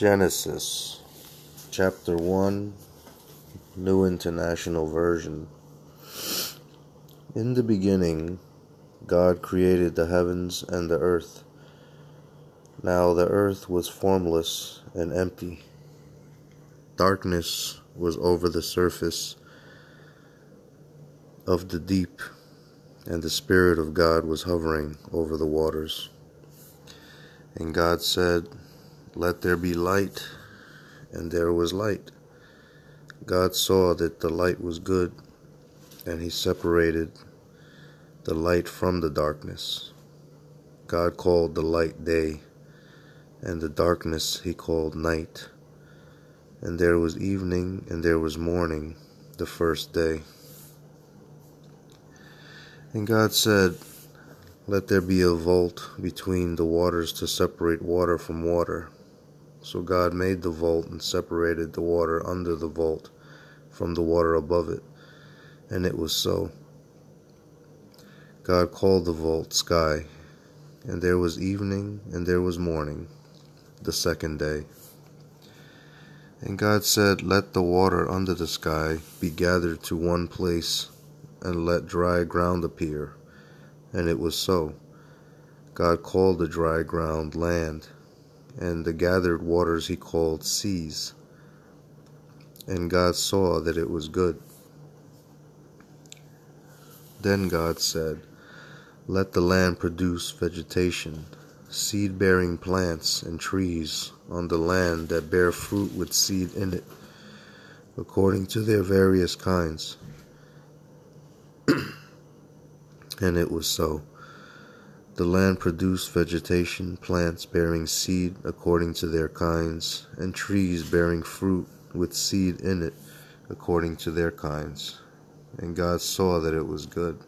Genesis chapter 1, New International Version. In the beginning, God created the heavens and the earth. Now the earth was formless and empty. Darkness was over the surface of the deep, and the Spirit of God was hovering over the waters. And God said, Let there be light, and there was light. God saw that the light was good, and he separated the light from the darkness. God called the light day, and the darkness he called night. And there was evening, and there was morning, the first day. And God said, Let there be a vault between the waters to separate water from water. So God made the vault and separated the water under the vault from the water above it. And it was so. God called the vault sky. And there was evening and there was morning, the second day. And God said, Let the water under the sky be gathered to one place and let dry ground appear. And it was so. God called the dry ground land, and the gathered waters he called seas. And God saw that it was good. Then God said, Let the land produce vegetation, seed bearing plants and trees on the land that bear fruit with seed in it, according to their various kinds and it was so. The land produced vegetation, plants bearing seed according to their kinds, and trees bearing fruit with seed in it according to their kinds. And God saw that it was good.